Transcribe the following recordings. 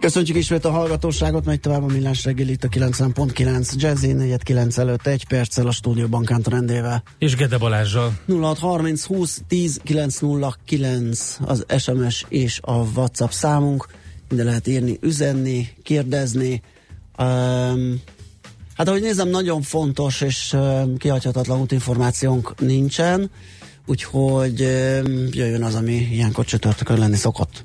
Köszönjük ismét a hallgatóságot, megy tovább a millás reggel itt a 90.9 Jazzy 4 előtt egy perccel a stúdióban Kántor rendével. És Gede Balázsral. 0630 20 10 909 az SMS és a WhatsApp számunk. Ide lehet írni, üzenni, kérdezni. Um, hát ahogy nézem, nagyon fontos és um, kihagyhatatlan útinformációnk nincsen, úgyhogy um, jöjjön az, ami ilyenkor csütörtökön lenni szokott.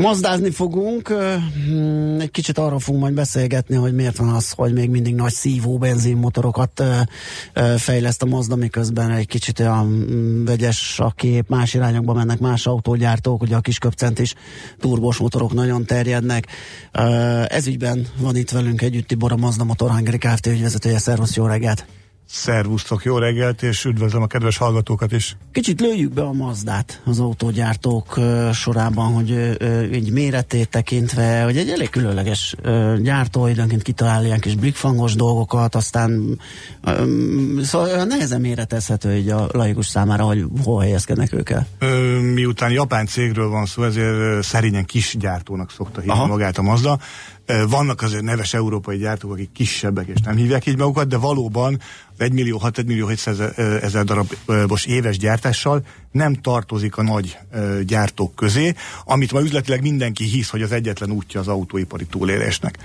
Mazdázni fogunk, hmm, egy kicsit arról fogunk majd beszélgetni, hogy miért van az, hogy még mindig nagy szívó benzinmotorokat fejleszt a Mazda, miközben egy kicsit olyan mm, vegyes a kép, más irányokba mennek más autógyártók, ugye a kisköpcent is turbos motorok nagyon terjednek. Ez ügyben van itt velünk együtt Tibor, a Mazda Motor Hungary Kft. ügyvezetője, szervusz, jó reggelt! Szervusztok, jó reggelt, és üdvözlöm a kedves hallgatókat is. Kicsit lőjük be a Mazdát az autógyártók uh, sorában, hogy uh, így méretét tekintve, hogy egy elég különleges uh, gyártó időnként kitalál ilyen kis blikfangos dolgokat, aztán um, szóval nehezen méretezhető így a laikus számára, hogy hol helyezkednek ők el. Miután japán cégről van szó, ezért szerényen kis gyártónak szokta hívni Aha. magát a Mazda. Vannak azért neves európai gyártók, akik kisebbek és nem hívják így magukat, de valóban 1 millió 6 1 millió 700 ezer darabos éves gyártással nem tartozik a nagy gyártók közé, amit ma üzletileg mindenki hisz, hogy az egyetlen útja az autóipari túlélésnek.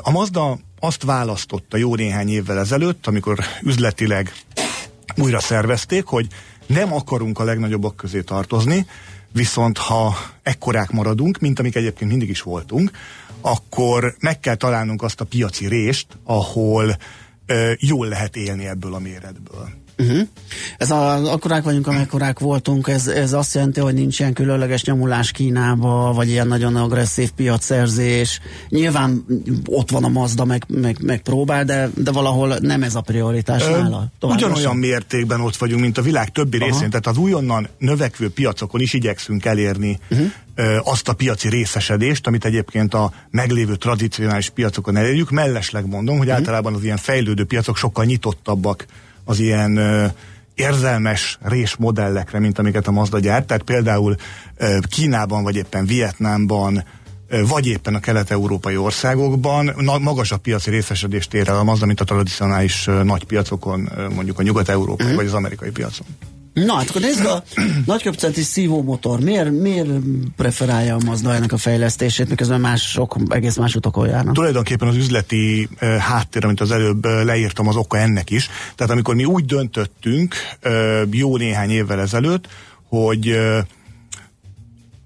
A Mazda azt választotta jó néhány évvel ezelőtt, amikor üzletileg újra szervezték, hogy nem akarunk a legnagyobbak közé tartozni, viszont ha ekkorák maradunk, mint amik egyébként mindig is voltunk, akkor meg kell találnunk azt a piaci rést, ahol jól lehet élni ebből a méretből. Uh-huh. Ez a, akkorák vagyunk, amekkorák voltunk, ez, ez azt jelenti, hogy nincs ilyen különleges nyomulás Kínába, vagy ilyen nagyon agresszív piacszerzés. Nyilván ott van a Mazda, meg, meg, meg próbál, de, de valahol nem ez a prioritás Ö, nála. Ugyanolyan mértékben ott vagyunk, mint a világ többi Aha. részén, tehát az újonnan növekvő piacokon is igyekszünk elérni uh-huh. azt a piaci részesedést, amit egyébként a meglévő tradicionális piacokon elérjük. Mellesleg mondom, hogy uh-huh. általában az ilyen fejlődő piacok sokkal nyitottabbak az ilyen ö, érzelmes rés modellekre, mint amiket a Mazda gyárt. Tehát például ö, Kínában, vagy éppen Vietnámban, vagy éppen a kelet-európai országokban na, magasabb piaci részesedést ér el a Mazda, mint a tradicionális nagy piacokon, mondjuk a nyugat-európai mm. vagy az amerikai piacon. Na, hát akkor nézd a nagyköpcenti szívómotor. Miért, miért preferálja a Mazda ennek a fejlesztését, miközben mások egész más utakon járnak? Tulajdonképpen az üzleti uh, háttér, amit az előbb leírtam, az oka ennek is. Tehát amikor mi úgy döntöttünk uh, jó néhány évvel ezelőtt, hogy uh,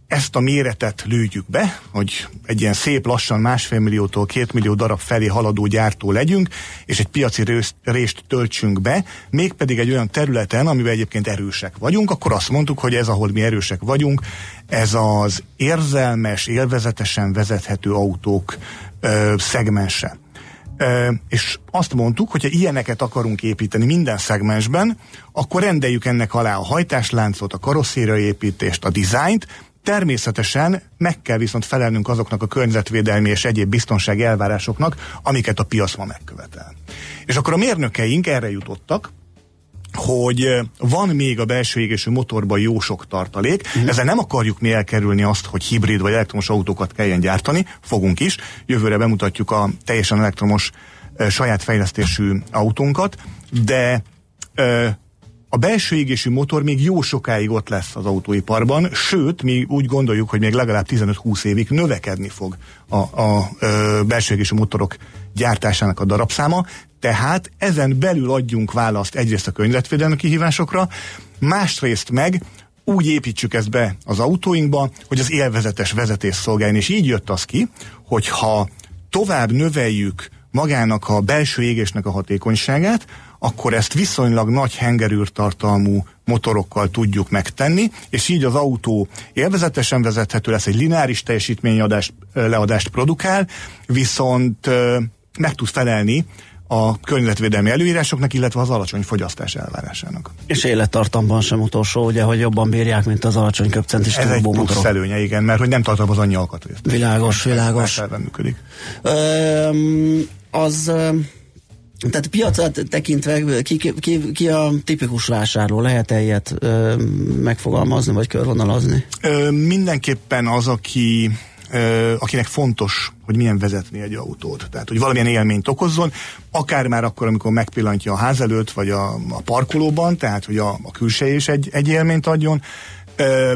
ezt a méretet lőjük be, hogy egy ilyen szép lassan másfél milliótól két millió darab felé haladó gyártó legyünk, és egy piaci részt, töltsünk be, mégpedig egy olyan területen, amiben egyébként erősek vagyunk, akkor azt mondtuk, hogy ez, ahol mi erősek vagyunk, ez az érzelmes, élvezetesen vezethető autók ö, szegmense. Uh, és azt mondtuk, hogy ha ilyeneket akarunk építeni minden szegmensben, akkor rendeljük ennek alá a hajtásláncot, a karosszériaépítést, a dizájnt, Természetesen meg kell viszont felelnünk azoknak a környezetvédelmi és egyéb biztonsági elvárásoknak, amiket a piac ma megkövetel. És akkor a mérnökeink erre jutottak, hogy van még a belső égésű motorban jó sok tartalék, uh-huh. ezzel nem akarjuk mi elkerülni azt, hogy hibrid vagy elektromos autókat kelljen gyártani, fogunk is, jövőre bemutatjuk a teljesen elektromos saját fejlesztésű autónkat, de a belső égésű motor még jó sokáig ott lesz az autóiparban, sőt, mi úgy gondoljuk, hogy még legalább 15-20 évig növekedni fog a, a, a belső égésű motorok gyártásának a darabszáma, tehát ezen belül adjunk választ egyrészt a környezetvédelmi kihívásokra, másrészt meg úgy építsük ezt be az autóinkba, hogy az élvezetes vezetés szolgáljon. És így jött az ki, hogy ha tovább növeljük magának a belső égésnek a hatékonyságát, akkor ezt viszonylag nagy hengerűrtartalmú motorokkal tudjuk megtenni, és így az autó élvezetesen vezethető lesz, egy lineáris teljesítményadást, leadást produkál, viszont meg tud felelni a környezetvédelmi előírásoknak, illetve az alacsony fogyasztás elvárásának. És élettartamban sem utolsó, ugye, hogy jobban bírják, mint az alacsony köpcentis Ez egy plusz előnye, igen, mert hogy nem tartalmaz annyi alkatrészt. Világos, világos. működik. Ö, az tehát piacot tekintve ki, ki, ki a tipikus vásárló? Lehet-e ilyet ö, megfogalmazni, vagy körvonalazni? Ö, mindenképpen az, aki akinek fontos, hogy milyen vezetni egy autót. Tehát, hogy valamilyen élményt okozzon, akár már akkor, amikor megpillantja a ház előtt, vagy a, a parkolóban, tehát, hogy a, a külsej is egy, egy élményt adjon,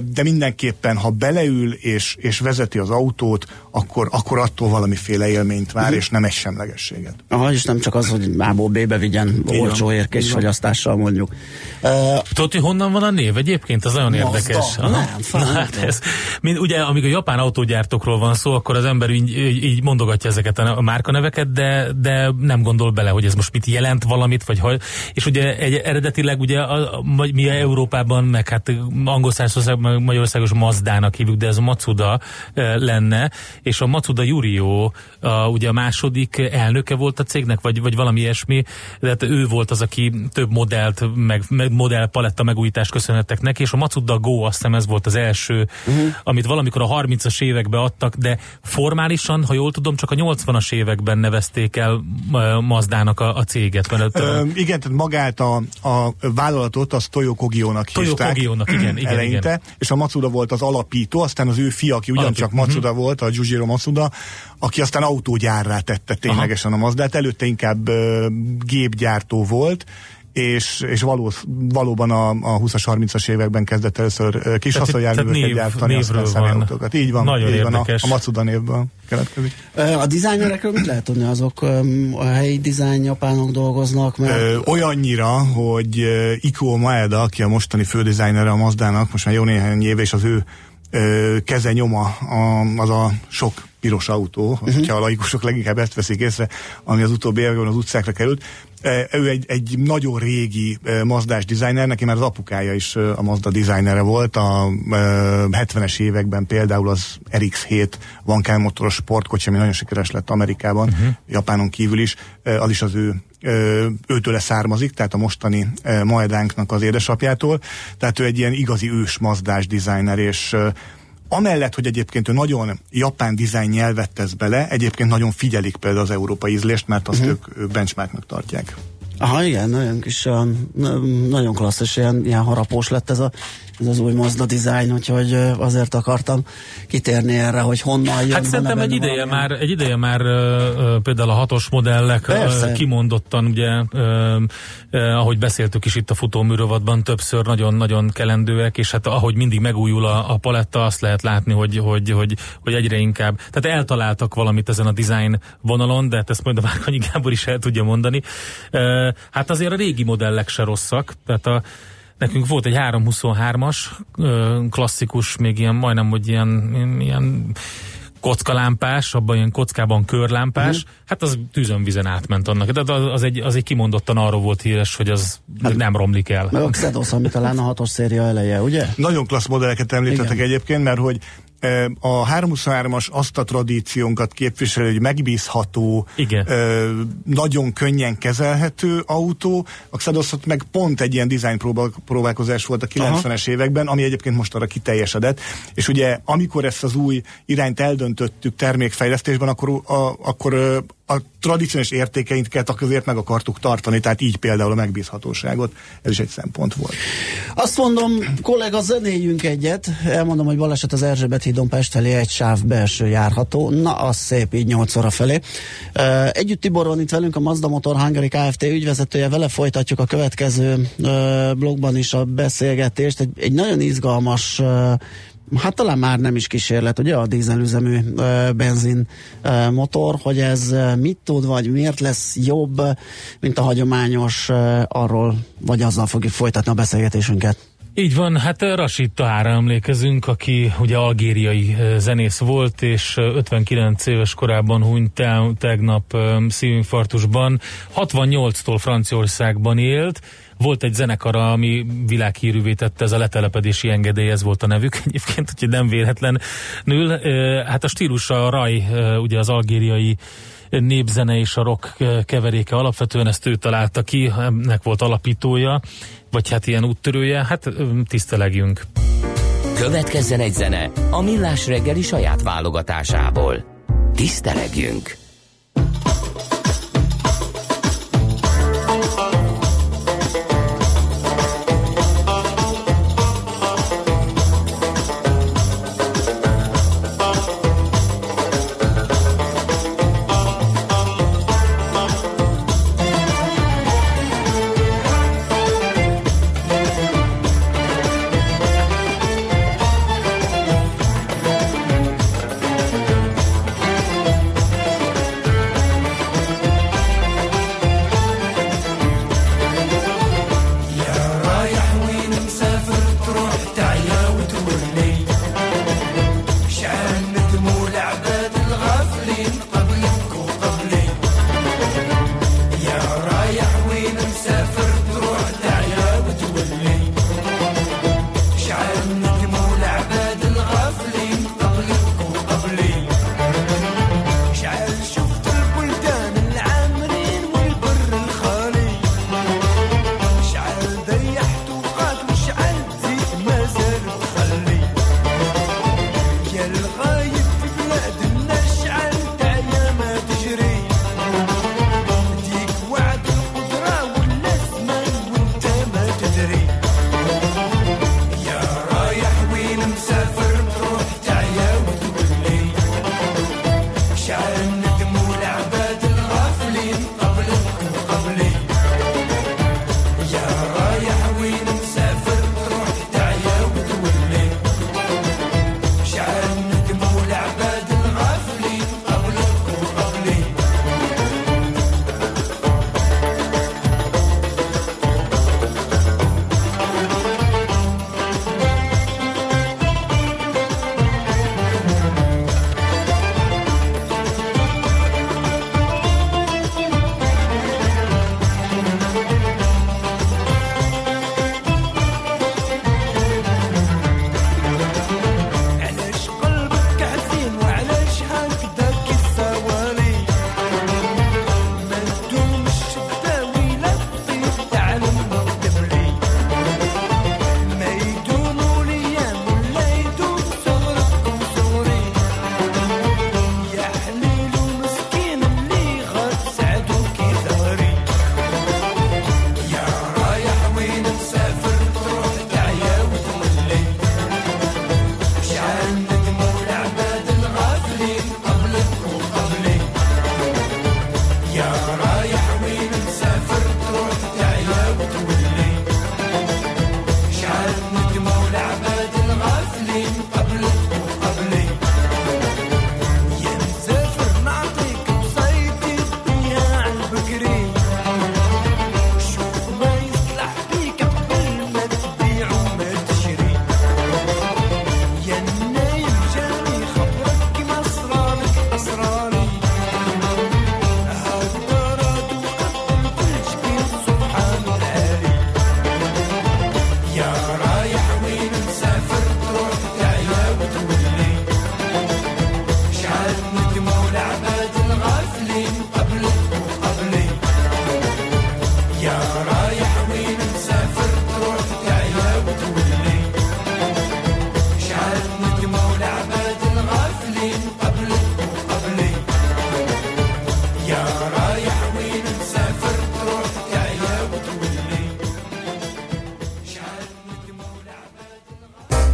de mindenképpen, ha beleül és, és vezeti az autót, akkor, akkor attól valamiféle élményt vár, uh-huh. és nem egy semlegességet. Aha, és nem csak az, hogy A-ból B-be vigyen olcsó érkés fogyasztással mondjuk. Uh, Tudod, hogy honnan van a név egyébként? Az nagyon Mazda. érdekes. Nem, Na, hát ez, mind, ugye, amíg a japán autógyártókról van szó, akkor az ember így, így mondogatja ezeket a márkaneveket, de, de nem gondol bele, hogy ez most mit jelent valamit, vagy hogy, és ugye egy, eredetileg ugye a, a, mi a Európában, meg hát angol Magyarország, Magyarországos Mazdának hívjuk, de ez a Matsuda lenne, és a Matsuda Jurio a, ugye a második elnöke volt a cégnek, vagy, vagy valami ilyesmi, de hát ő volt az, aki több modellt, meg, meg modell paletta megújítást köszönhettek neki, és a Matsuda Go azt hiszem ez volt az első, uh-huh. amit valamikor a 30-as években adtak, de formálisan, ha jól tudom, csak a 80-as években nevezték el Mazdának a, a céget. Mert, Ö, igen, tehát magát a, a vállalatot az Toyo Kogio-nak Toyo hívták. Kogio-nak, igen, igen, igen eleinte, és a Matsuda volt az alapító, aztán az ő fia, aki ugyancsak Alapít. Matsuda uh-huh. volt, a Jujiro Matsuda, aki aztán autógyárrá tette ténylegesen Aha. a Mazdát, előtte inkább uh, gépgyártó volt, és, és való, valóban a, a 20-as, 30-as években kezdett először kis haszonjárműveket gyártani, aztán személyautókat. Így van, Nagyon így van, a, a Matsuda névből keletkezik. A dizájnerekről mit lehet tudni? Azok a helyi dizájn japánok dolgoznak? Mert... Ö, olyannyira, hogy Iko Maeda, aki a mostani fődizájnere a Mazdának, most már jó néhány éve, és az ő ö, keze nyoma a, az a sok piros autó, uh-huh. hogyha a laikusok leginkább ezt veszik észre, ami az utóbbi években az utcákra került. Ő egy, egy nagyon régi mazdás designer, neki már az apukája is a Mazda designere volt, a 70-es években például az RX-7 Van motoros sportkocsi, ami nagyon sikeres lett Amerikában, uh-huh. Japánon kívül is, az is az ő őtőle származik, tehát a mostani Maedánknak az édesapjától, tehát ő egy ilyen igazi ős mazdás designer, és amellett, hogy egyébként ő nagyon japán dizájn nyelvet tesz bele, egyébként nagyon figyelik például az európai ízlést, mert azt uh-huh. ők benchmarknak tartják. Aha, igen, nagyon kis, nagyon klasszis, ilyen, ilyen harapós lett ez a ez az új Mazda design, úgyhogy azért akartam kitérni erre, hogy honnan jön. Hát szerintem egy ideje, már, egy ideje már például a hatos modellek uh, kimondottan, ugye, ahogy beszéltük is itt a futóműrovatban, többször nagyon-nagyon kelendőek, és hát ahogy mindig megújul a, a paletta, azt lehet látni, hogy, hogy, hogy, hogy egyre inkább, tehát eltaláltak valamit ezen a design vonalon, de hát ezt majd a Várkanyi Gábor is el tudja mondani. Hát azért a régi modellek se rosszak, tehát a Nekünk volt egy 323-as klasszikus, még ilyen majdnem, hogy ilyen, ilyen kockalámpás, abban ilyen kockában körlámpás, uh-huh. hát az tűzön vizen átment annak. De az, az, egy, az egy kimondottan arról volt híres, hogy az hát, nem romlik el. Meg a Xedos, ami talán a hatos széria eleje, ugye? Nagyon klassz modelleket említettek Igen. egyébként, mert hogy a 323-as azt a tradíciónkat képviseli, hogy megbízható, Igen. nagyon könnyen kezelhető autó. A Xadosot meg pont egy ilyen design próbálkozás volt a 90-es Aha. években, ami egyébként most arra kiteljesedett. És ugye amikor ezt az új irányt eldöntöttük termékfejlesztésben, akkor, a, akkor a tradicionális értékeinket azért meg akartuk tartani, tehát így például a megbízhatóságot, ez is egy szempont volt. Azt mondom, kollega, zenéljünk egyet, elmondom, hogy baleset az Erzsébet hídon Pest felé egy sáv belső járható, na az szép, így 8 óra felé. Együtt Tibor van itt velünk, a Mazda Motor Hungary Kft. ügyvezetője, vele folytatjuk a következő blogban is a beszélgetést, egy, egy nagyon izgalmas hát talán már nem is kísérlet, ugye a dízelüzemű benzin motor, hogy ez mit tud, vagy miért lesz jobb, mint a hagyományos, arról, vagy azzal fogjuk folytatni a beszélgetésünket. Így van, hát Rashid Tahára emlékezünk, aki ugye algériai zenész volt, és 59 éves korában hunyt el tegnap szívinfarktusban. 68-tól Franciaországban élt, volt egy zenekara, ami világhírűvé tette, ez a letelepedési engedély, ez volt a nevük egyébként, úgyhogy nem véletlenül. Hát a stílusa a raj, ugye az algériai népzene és a rock keveréke alapvetően ezt ő találta ki, ennek volt alapítója, vagy hát ilyen úttörője, hát tisztelegjünk. Következzen egy zene a Millás reggeli saját válogatásából. Tisztelegjünk!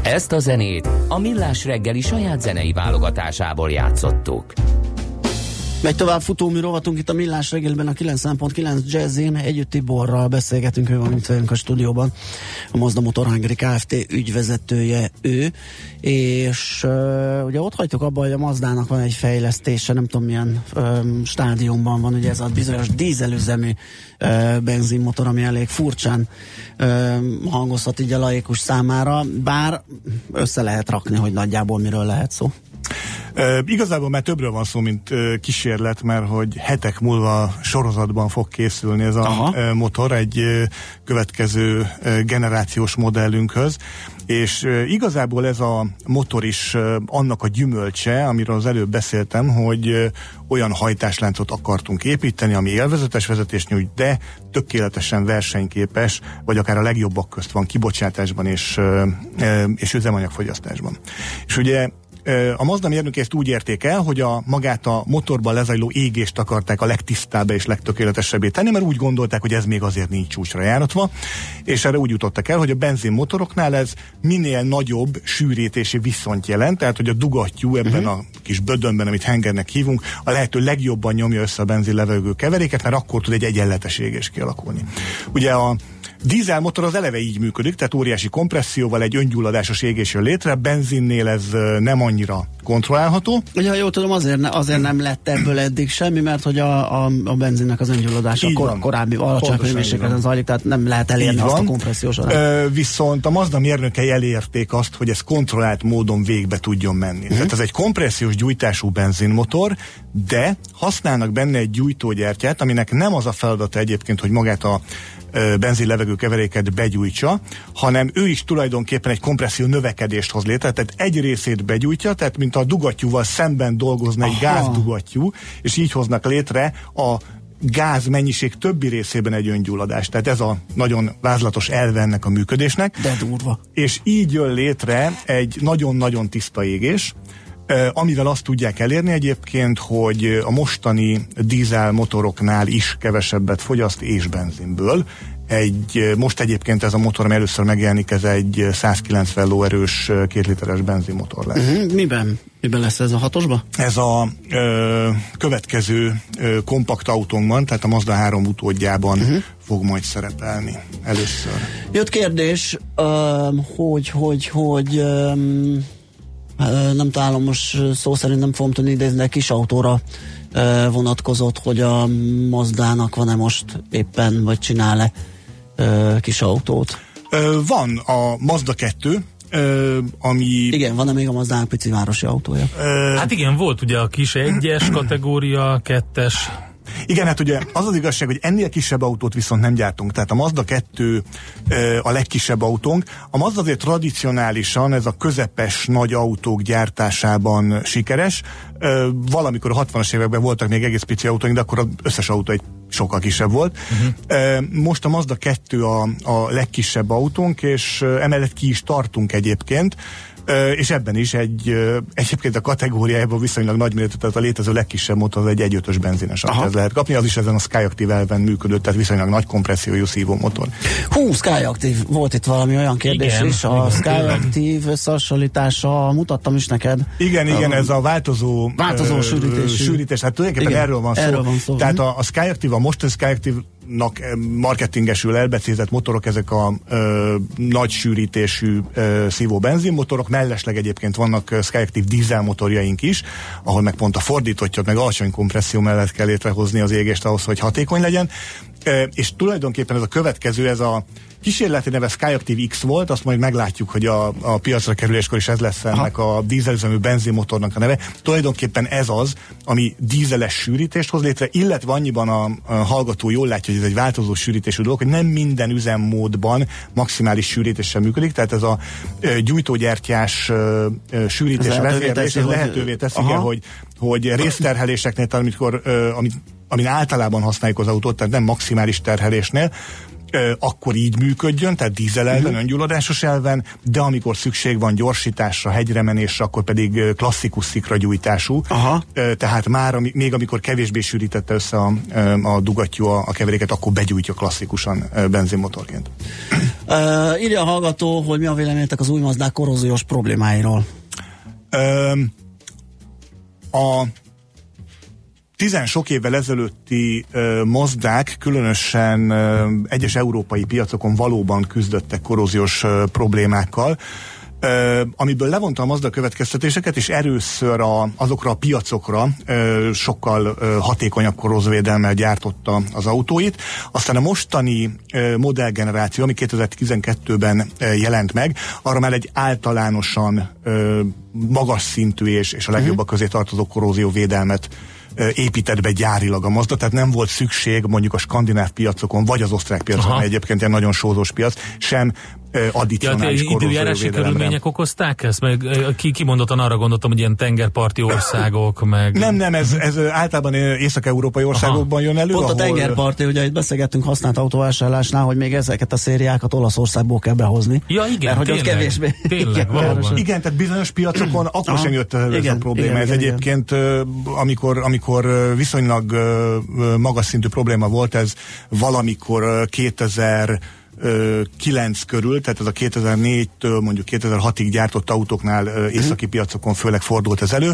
Ezt a zenét a Millás reggeli saját zenei válogatásából játszottuk. Megy tovább futómű rovatunk itt a Millás reggelben a 9.9 Jazzin. Együtt Tiborral beszélgetünk, ő van velünk a stúdióban. A Mazda Motor Hungary Kft. ügyvezetője ő. És uh, ugye ott hagytuk abban, hogy a Mazdának van egy fejlesztése, nem tudom milyen um, stádiumban van, ugye ez a bizonyos dízelüzemű uh, benzinmotor, ami elég furcsán uh, hangozhat így a laikus számára, bár össze lehet rakni, hogy nagyjából miről lehet szó. Igazából már többről van szó, mint kísérlet, mert hogy hetek múlva sorozatban fog készülni ez a uh, motor egy következő generációs modellünkhöz, és igazából ez a motor is annak a gyümölcse, amiről az előbb beszéltem, hogy olyan hajtásláncot akartunk építeni, ami élvezetes vezetés nyújt, de tökéletesen versenyképes, vagy akár a legjobbak közt van kibocsátásban és, és üzemanyagfogyasztásban. És ugye a Mazda mérnök ezt úgy érték el, hogy a magát a motorban lezajló égést akarták a legtisztább és legtökéletesebbé tenni, mert úgy gondolták, hogy ez még azért nincs csúcsra járatva, és erre úgy jutottak el, hogy a benzinmotoroknál ez minél nagyobb sűrítési viszonyt jelent, tehát hogy a dugattyú ebben uh-huh. a kis bödönben, amit hengernek hívunk, a lehető legjobban nyomja össze a benzin levegő keveréket, mert akkor tud egy egyenletes égés kialakulni. Ugye a Dízelmotor az eleve így működik, tehát óriási kompresszióval egy öngyulladásos égés jön létre, benzinnél ez nem annyira kontrollálható. Ugye, ha jól tudom, azért, ne, azért nem lett ebből eddig semmi, mert hogy a, a, a benzinnek az öngyulladása kor, korábbi alacsony hőmérsékleten zajlik, tehát nem lehet elérni azt a kompressziós Ö, viszont a Mazda mérnökei elérték azt, hogy ez kontrollált módon végbe tudjon menni. Uh-huh. Tehát ez egy kompressziós gyújtású benzinmotor, de használnak benne egy gyújtógyertyát, aminek nem az a feladata egyébként, hogy magát a benzinlevegő keveréket begyújtsa, hanem ő is tulajdonképpen egy kompresszió növekedést hoz létre, tehát egy részét begyújtja, tehát mint a dugattyúval szemben dolgozna egy gázdugattyú, és így hoznak létre a gáz mennyiség többi részében egy öngyulladást. Tehát ez a nagyon vázlatos elve ennek a működésnek. De durva. És így jön létre egy nagyon-nagyon tiszta égés, amivel azt tudják elérni egyébként, hogy a mostani dízel motoroknál is kevesebbet fogyaszt és benzinből. Egy, most egyébként ez a motor, ami először megjelenik, ez egy 190 lóerős két literes benzinmotor lesz. Uh-huh. Miben? Miben lesz ez a hatosba? Ez a ö, következő ö, kompakt autónkban, tehát a Mazda 3 utódjában uh-huh. fog majd szerepelni először. Jött kérdés, um, hogy, hogy, hogy um, nem találom most szó szerint nem fogom tudni idézni, de kis autóra vonatkozott, hogy a Mazdának van-e most éppen, vagy csinál-e kis autót? Van a Mazda 2, ami... Igen, van-e még a Mazdának pici városi autója? Hát igen, volt ugye a kis egyes kategória, kettes, igen, hát ugye az az igazság, hogy ennél kisebb autót viszont nem gyártunk. Tehát a Mazda 2 a legkisebb autónk. A Mazda azért tradicionálisan ez a közepes nagy autók gyártásában sikeres. Valamikor a 60-as években voltak még egész pici autóink, de akkor az összes autó egy sokkal kisebb volt. Uh-huh. Most a Mazda 2 a, a legkisebb autónk, és emellett ki is tartunk egyébként és ebben is egy, egyébként a kategóriájában viszonylag nagy méretű, tehát a létező legkisebb motor az egy 1.5-ös benzines, amit ez lehet kapni, az is ezen a Skyactiv elven működött, tehát viszonylag nagy kompressziójú szívó motor. Hú, Skyactiv, volt itt valami olyan kérdés igen, is, a Skyactiv összehasonlítása, mutattam is neked. Igen, igen, ez a változó, változó sűrítés. sűrítés. Hát tulajdonképpen igen, erről van szó. Erről van szó. Tehát a, a Skyactiv, a mostani Skyactiv nak marketingesül elbecézett motorok, ezek a ö, nagy sűrítésű ö, szívó benzinmotorok, mellesleg egyébként vannak Skyactiv dízel motorjaink is, ahol meg pont a fordítottjat, meg alacsony kompresszió mellett kell létrehozni az égést ahhoz, hogy hatékony legyen. Ö, és tulajdonképpen ez a következő, ez a kísérleti neve Skyactiv X volt, azt majd meglátjuk, hogy a, a piacra kerüléskor is ez lesz ennek Aha. a dízelüzemű benzinmotornak a neve. Tulajdonképpen ez az, ami dízeles sűrítést hoz létre, illetve annyiban a, a hallgató jól látja, hogy ez egy változó sűrítésű dolog, hogy nem minden üzemmódban maximális sűrítéssel működik, tehát ez a e, gyújtógyertyás e, sűrítés vezérlés lehetővé teszi, hogy, hogy, hogy részterheléseknél, amikor, e, amit amin általában használjuk az autót, tehát nem maximális terhelésnél, akkor így működjön, tehát dízelelven, uh-huh. öngyulladásos elven, de amikor szükség van gyorsításra, hegyremenésre, akkor pedig klasszikus szikragyújtású. Aha. Tehát már, még amikor kevésbé sűrítette össze a, a dugattyú a, a keveréket, akkor begyújtja klasszikusan benzinmotorként. Uh, írja a hallgató, hogy mi a véleményetek az új Mazdák korróziós problémáiról. Uh, a tizen sok évvel ezelőtti ö, mozdák, különösen ö, egyes európai piacokon valóban küzdöttek korróziós ö, problémákkal, Uh, amiből levonta a Mazda következtetéseket, és először a, azokra a piacokra uh, sokkal uh, hatékonyabb korrózvédelmmel gyártotta az autóit. Aztán a mostani uh, modellgeneráció, ami 2012-ben uh, jelent meg, arra már egy általánosan uh, magas szintű és, és a legjobbak közé tartozó korrózióvédelmet épített be gyárilag a Mazda, tehát nem volt szükség mondjuk a skandináv piacokon, vagy az osztrák piacon, Aha. egyébként egy nagyon sózós piac, sem addicionális ja, időjárási körülmények okozták ezt? Meg ki kimondottan arra gondoltam, hogy ilyen tengerparti országok, meg... Nem, nem, ez, ez általában észak-európai országokban Aha. jön elő. Pont ahol... a tengerparti, ugye itt beszélgettünk használt autóvásárlásnál, hogy még ezeket a szériákat Olaszországból kell behozni. Ja, igen, mert, hogy tényleg, kevésbé. Tényleg, valóban. Igen, tehát bizonyos piacokon akkor sem jött elő ez a probléma. Igen, ez igen, egyébként, igen. amikor, amikor viszonylag magas szintű probléma volt, ez valamikor 2000 9 körül, tehát ez a 2004-től mondjuk 2006-ig gyártott autóknál északi piacokon főleg fordult ez elő,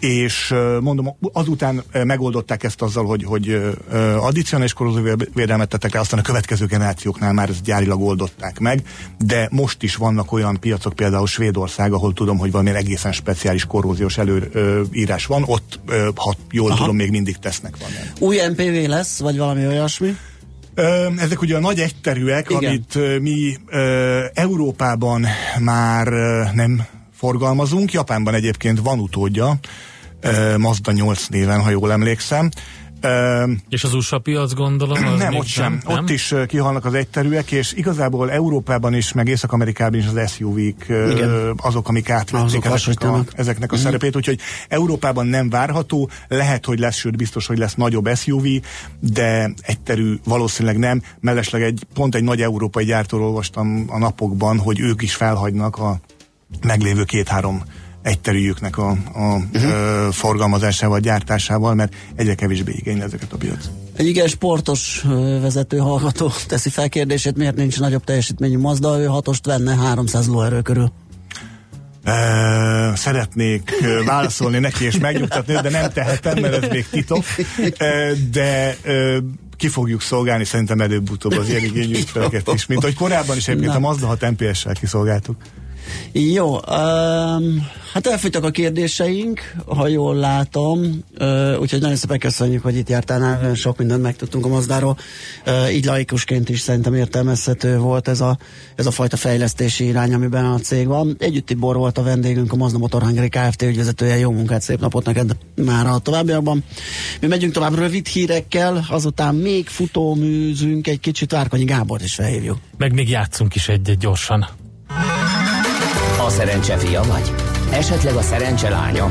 és mondom, azután megoldották ezt azzal, hogy, hogy addicionális korrózóvédelmet tettek le, aztán a következő generációknál már ezt gyárilag oldották meg, de most is vannak olyan piacok, például Svédország, ahol tudom, hogy valami egészen speciális korróziós előírás van, ott, ha jól Aha. tudom, még mindig tesznek valamit. Új MPV lesz, vagy valami olyasmi? Ezek ugye a nagy egyterűek, Igen. amit mi Európában már nem forgalmazunk, Japánban egyébként van utódja, Mazda 8 néven, ha jól emlékszem. És az USA piac gondolom? Az nem, ott sem. Nem? Ott is kihalnak az egyterűek, és igazából Európában is, meg Észak-Amerikában is az SUV-k uh, azok, amik átvették ezeknek a, ezeknek a uh-huh. szerepét, úgyhogy Európában nem várható, lehet, hogy lesz, sőt biztos, hogy lesz nagyobb SUV, de egyterű valószínűleg nem. Mellesleg egy, pont egy nagy európai gyártóról olvastam a napokban, hogy ők is felhagynak a meglévő két-három egyterűjüknek a, a uh-huh. ö, forgalmazásával, gyártásával, mert egyre kevésbé igényel ezeket a piac. Egy igen sportos vezető hallgató teszi fel kérdését, miért nincs nagyobb teljesítményű Mazda, ő hatost venne 300 lóerő körül. Uh, szeretnék uh, válaszolni neki és megnyugtatni, de nem tehetem, mert ez még titok. Uh, de ki fogjuk szolgálni szerintem előbb-utóbb az ilyen igényű is, mint hogy korábban is egyébként a Mazda 6 MPS-sel kiszolgáltuk. Jó, um, hát elfogytak a kérdéseink, ha jól látom, uh, úgyhogy nagyon szépen köszönjük, hogy itt jártál, nagyon sok mindent megtudtunk a Mazdáról. Uh, így laikusként is szerintem értelmezhető volt ez a, ez a fajta fejlesztési irány, amiben a cég van. Együtt Tibor volt a vendégünk, a Mazda Motor Hungary Kft. ügyvezetője. Jó munkát, szép napot neked már a továbbiakban. Mi megyünk tovább rövid hírekkel, azután még futóműzünk, egy kicsit Várkonyi Gábor is felhívjuk. Meg még játszunk is egy-egy gyorsan. A szerencse fia vagy? Esetleg a szerencse lánya?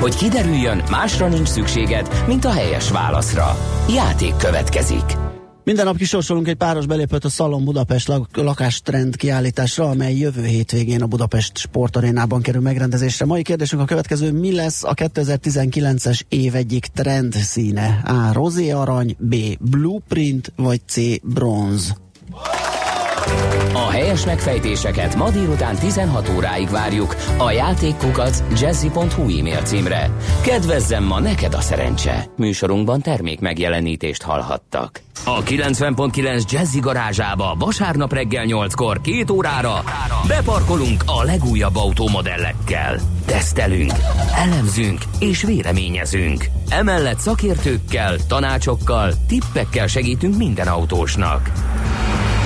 Hogy kiderüljön, másra nincs szükséged, mint a helyes válaszra. Játék következik. Minden nap kisorsolunk egy páros belépőt a Szalon Budapest lak- lakástrend kiállításra, amely jövő hétvégén a Budapest sportarénában kerül megrendezésre. Mai kérdésünk a következő, mi lesz a 2019-es év egyik trend színe? A. Rozé arany, B. Blueprint, vagy C. Bronz? A helyes megfejtéseket ma délután 16 óráig várjuk a játékkukac jazzy.hu e-mail címre. Kedvezzem ma neked a szerencse! Műsorunkban termék megjelenítést hallhattak. A 90.9 Jazzy garázsába vasárnap reggel 8-kor két órára beparkolunk a legújabb automodellekkel. Tesztelünk, elemzünk és véleményezünk. Emellett szakértőkkel, tanácsokkal, tippekkel segítünk minden autósnak.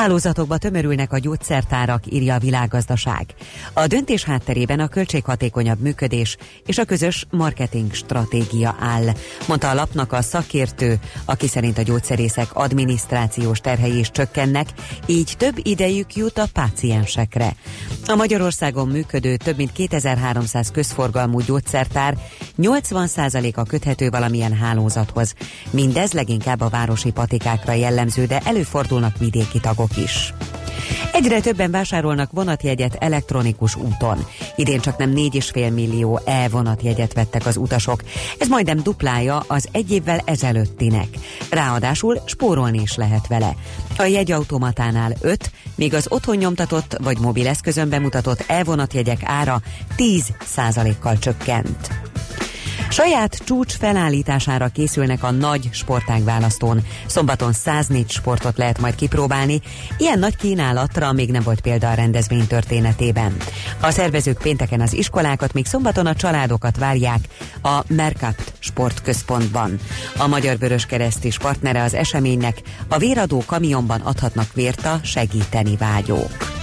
Hálózatokba tömörülnek a gyógyszertárak, írja a világgazdaság. A döntés hátterében a költséghatékonyabb működés és a közös marketing stratégia áll, mondta a lapnak a szakértő, aki szerint a gyógyszerészek adminisztrációs terhei is csökkennek, így több idejük jut a páciensekre. A Magyarországon működő több mint 2300 közforgalmú gyógyszertár 80%-a köthető valamilyen hálózathoz. Mindez leginkább a városi patikákra jellemző, de előfordulnak vidéki tagok is. Egyre többen vásárolnak vonatjegyet elektronikus úton. Idén csak nem 4,5 millió e-vonatjegyet vettek az utasok. Ez majdnem duplája az egy évvel ezelőttinek. Ráadásul spórolni is lehet vele. A jegyautomatánál 5, míg az otthon nyomtatott vagy mobileszközön bemutatott e-vonatjegyek ára 10 kal csökkent. Saját csúcs felállítására készülnek a nagy sportágválasztón. Szombaton 104 sportot lehet majd kipróbálni. Ilyen nagy kínálatra még nem volt példa a rendezvény történetében. A szervezők pénteken az iskolákat, még szombaton a családokat várják a Mercapt sportközpontban. A Magyar Vörös Kereszt is partnere az eseménynek, a véradó kamionban adhatnak vért a segíteni vágyók.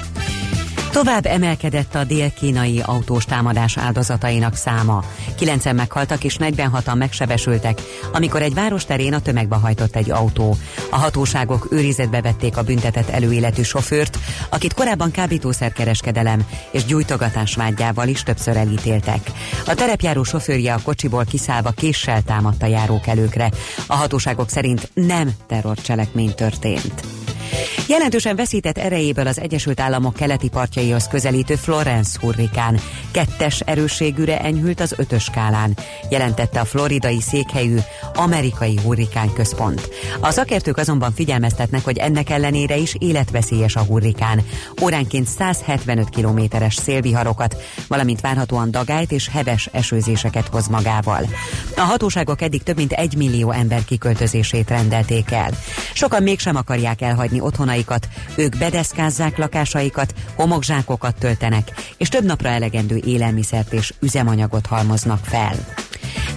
Tovább emelkedett a dél-kínai autós támadás áldozatainak száma. Kilencen meghaltak és 46-an megsebesültek, amikor egy városterén a tömegbe hajtott egy autó. A hatóságok őrizetbe vették a büntetett előéletű sofőrt, akit korábban kábítószerkereskedelem és gyújtogatás vágyával is többször elítéltek. A terepjáró sofőrje a kocsiból kiszállva késsel támadta járókelőkre. A hatóságok szerint nem terrorcselekmény történt. Jelentősen veszített erejéből az Egyesült Államok keleti partjaihoz közelítő Florence hurrikán. Kettes erősségűre enyhült az ötös skálán, jelentette a floridai székhelyű amerikai hurrikán központ. A szakértők azonban figyelmeztetnek, hogy ennek ellenére is életveszélyes a hurrikán. Óránként 175 kilométeres szélviharokat, valamint várhatóan dagályt és heves esőzéseket hoz magával. A hatóságok eddig több mint egy millió ember kiköltözését rendelték el. Sokan mégsem akarják elhagyni otthonaikat, ők bedeszkázzák lakásaikat, homokzsákokat töltenek, és több napra elegendő élelmiszert és üzemanyagot halmoznak fel.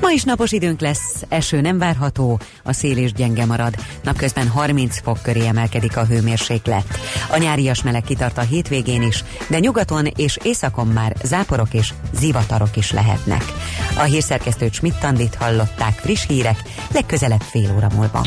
Ma is napos időnk lesz, eső nem várható, a szél is gyenge marad. Napközben 30 fok köré emelkedik a hőmérséklet. A nyárias meleg kitart a hétvégén is, de nyugaton és északon már záporok és zivatarok is lehetnek. A hírszerkesztő Schmidt-Tandit hallották friss hírek, legközelebb fél óra múlva.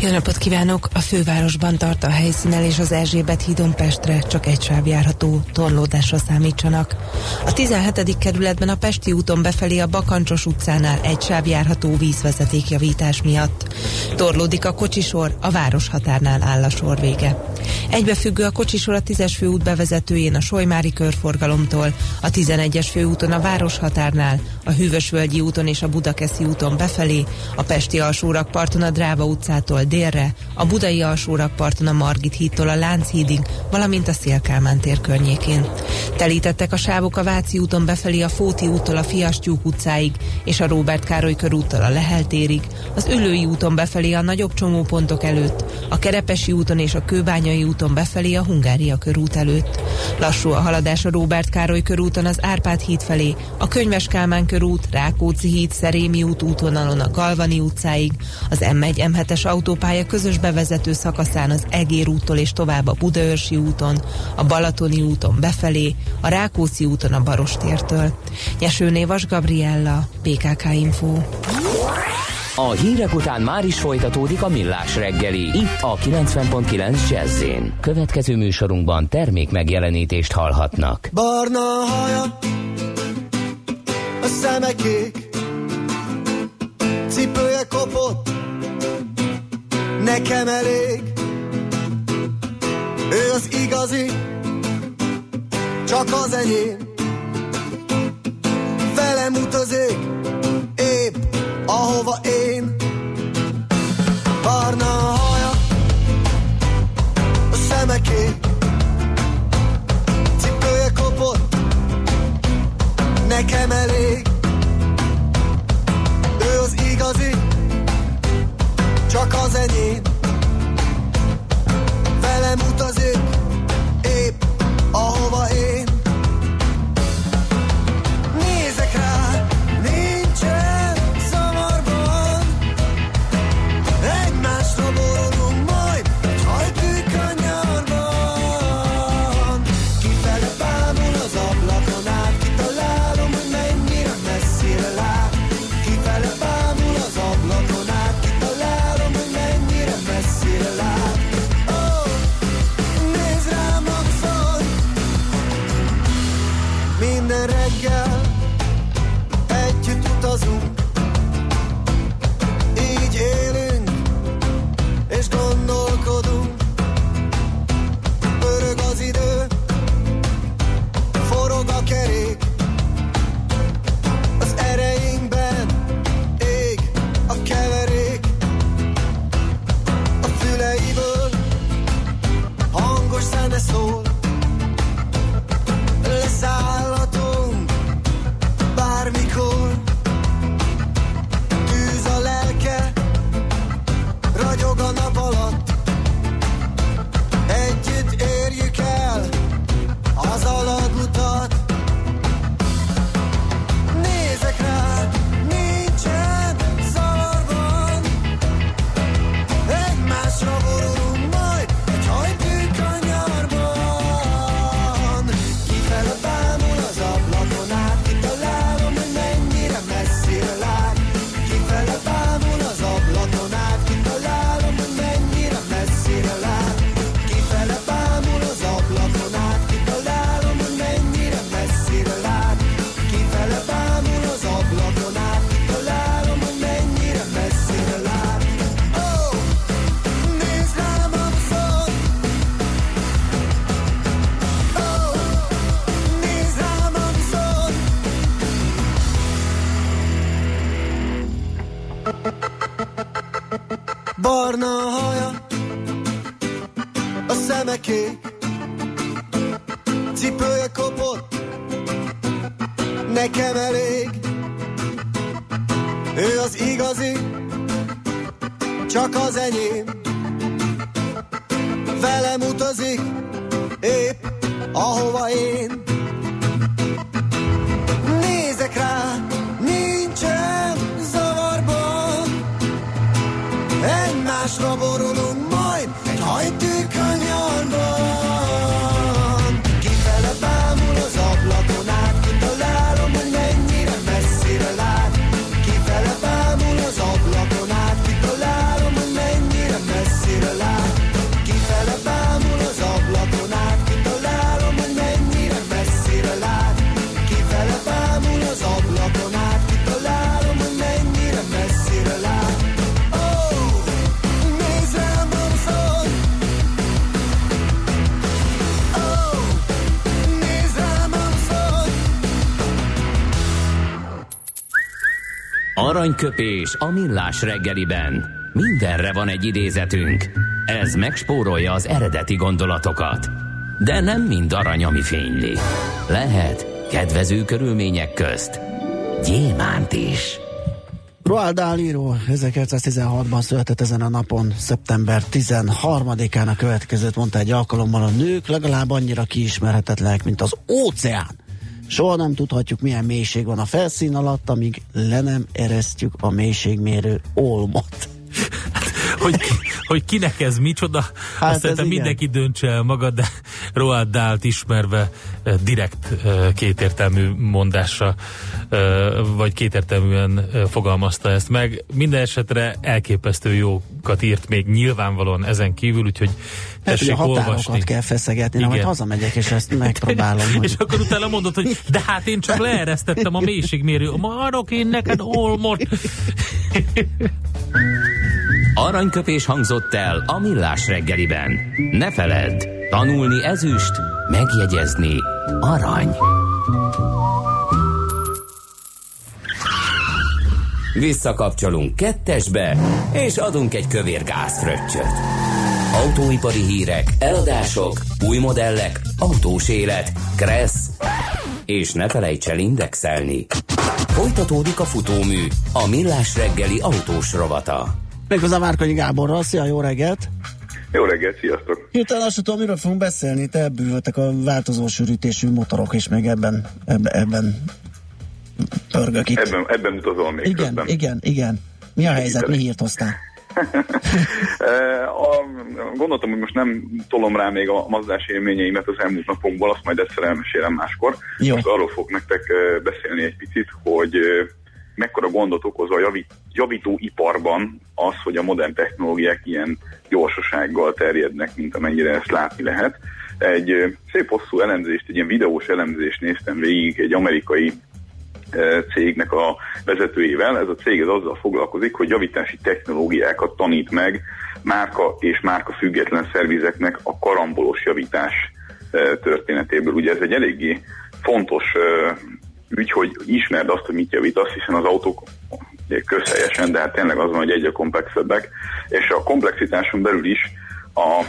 jó napot kívánok! A fővárosban tart a helyszínen és az Erzsébet hídon Pestre csak egy sáv járható, torlódásra számítsanak. A 17. kerületben a Pesti úton befelé a Bakancsos utcánál egy sáv járható vízvezetékjavítás miatt. Torlódik a kocsisor, a város határnál áll a sor vége. Egybefüggő a kocsisor a 10-es főút bevezetőjén a Solymári körforgalomtól, a 11-es főúton a város határnál, a Hűvösvölgyi úton és a Budakeszi úton befelé, a Pesti alsórakparton a Dráva utcától délre, a Budai alsórakparton a Margit hídtól a Lánchídig, valamint a Szélkálmán tér környékén. Telítettek a sávok a Váci úton befelé a Fóti úttól a Fiastyúk utcáig, és a Róbert Károly körúttal a Lehel térig, az Ülői úton befelé a nagyobb csomópontok előtt, a Kerepesi úton és a Kőbányai úton befelé a Hungária körút előtt. Lassú a haladás a Róbert Károly körúton az Árpád híd felé, a Könyves Kálmán körút, Rákóczi híd, Szerémi út útvonalon a Galvani utcáig, az M1 M7-es autópálya közös bevezető szakaszán az Egér úttól és tovább a Budaörsi úton, a Balatoni úton befelé, a Rákóczi úton a Barostértől. Nyesőnévas Gabriella, PKK Info. A hírek után már is folytatódik a millás reggeli. Itt a 90.9 jazz Következő műsorunkban termék megjelenítést hallhatnak. Barna haja, a szemekék, cipője kopott, nekem elég. Ő az igazi, csak az enyém. Velem utazik, épp ahova én. Barna a haja, a szemeké, cipője kopott, nekem elég. Ő az igazi, csak az enyém. Velem utazik, Aranyköpés a millás reggeliben. Mindenre van egy idézetünk. Ez megspórolja az eredeti gondolatokat. De nem mind arany, ami fényli. Lehet kedvező körülmények közt gyémánt is. Roald Dahl író 1916-ban született ezen a napon, szeptember 13-án a következőt mondta egy alkalommal a nők legalább annyira kiismerhetetlenek, mint az óceán. Soha nem tudhatjuk, milyen mélység van a felszín alatt, amíg le nem eresztjük a mélységmérő olmot. Hogy, hogy kinek ez micsoda, hát Hát azt szerintem igen. mindenki döntse el maga, de Roald Dahl-t ismerve direkt kétértelmű mondásra, eh, vagy kétértelműen fogalmazta ezt meg. Minden esetre elképesztő jókat írt még nyilvánvalóan ezen kívül, úgyhogy Hát, tessék határokat olvasni. kell feszegetni, na majd Igen. hazamegyek, és ezt megpróbálom. hogy- És akkor utána mondod, hogy de hát én csak leeresztettem a mélységmérő. Ma adok én neked olmot. Aranyköpés hangzott el a millás reggeliben. Ne feledd, tanulni ezüst, megjegyezni arany. Visszakapcsolunk kettesbe, és adunk egy kövér gázfröccsöt. Autóipari hírek, eladások, új modellek, autós élet, kressz, és ne felejts el indexelni. Folytatódik a futómű, a millás reggeli autós rovata. Méghozzá Márkonyi Gáborral, szia, jó reggelt! Jó reggelt, sziasztok! Hirtelen azt tudom, miről fogunk beszélni, te bűvöltek a változó sűrítésű motorok, és még ebben, ebben, ebben pörgök itt. Ebben, ebben utazol még igen, közben. igen, igen. Mi a helyzet, mi hírt hoztál? A, gondoltam, hogy most nem tolom rá még a mazdás élményeimet az elmúlt napokból, azt majd egyszer elmesélem máskor. Jó. Most arról fog nektek beszélni egy picit, hogy mekkora gondot okoz a javít, javítóiparban az, hogy a modern technológiák ilyen gyorsasággal terjednek, mint amennyire ezt látni lehet. Egy szép hosszú elemzést, egy ilyen videós elemzést néztem végig egy amerikai cégnek a vezetőjével. Ez a cég ez azzal foglalkozik, hogy javítási technológiákat tanít meg márka és márka független szervizeknek a karambolos javítás történetéből. Ugye ez egy eléggé fontos ügy, hogy ismerd azt, hogy mit javítasz, hiszen az autók közhelyesen, de hát tényleg az van, hogy egyre komplexebbek, és a komplexitáson belül is a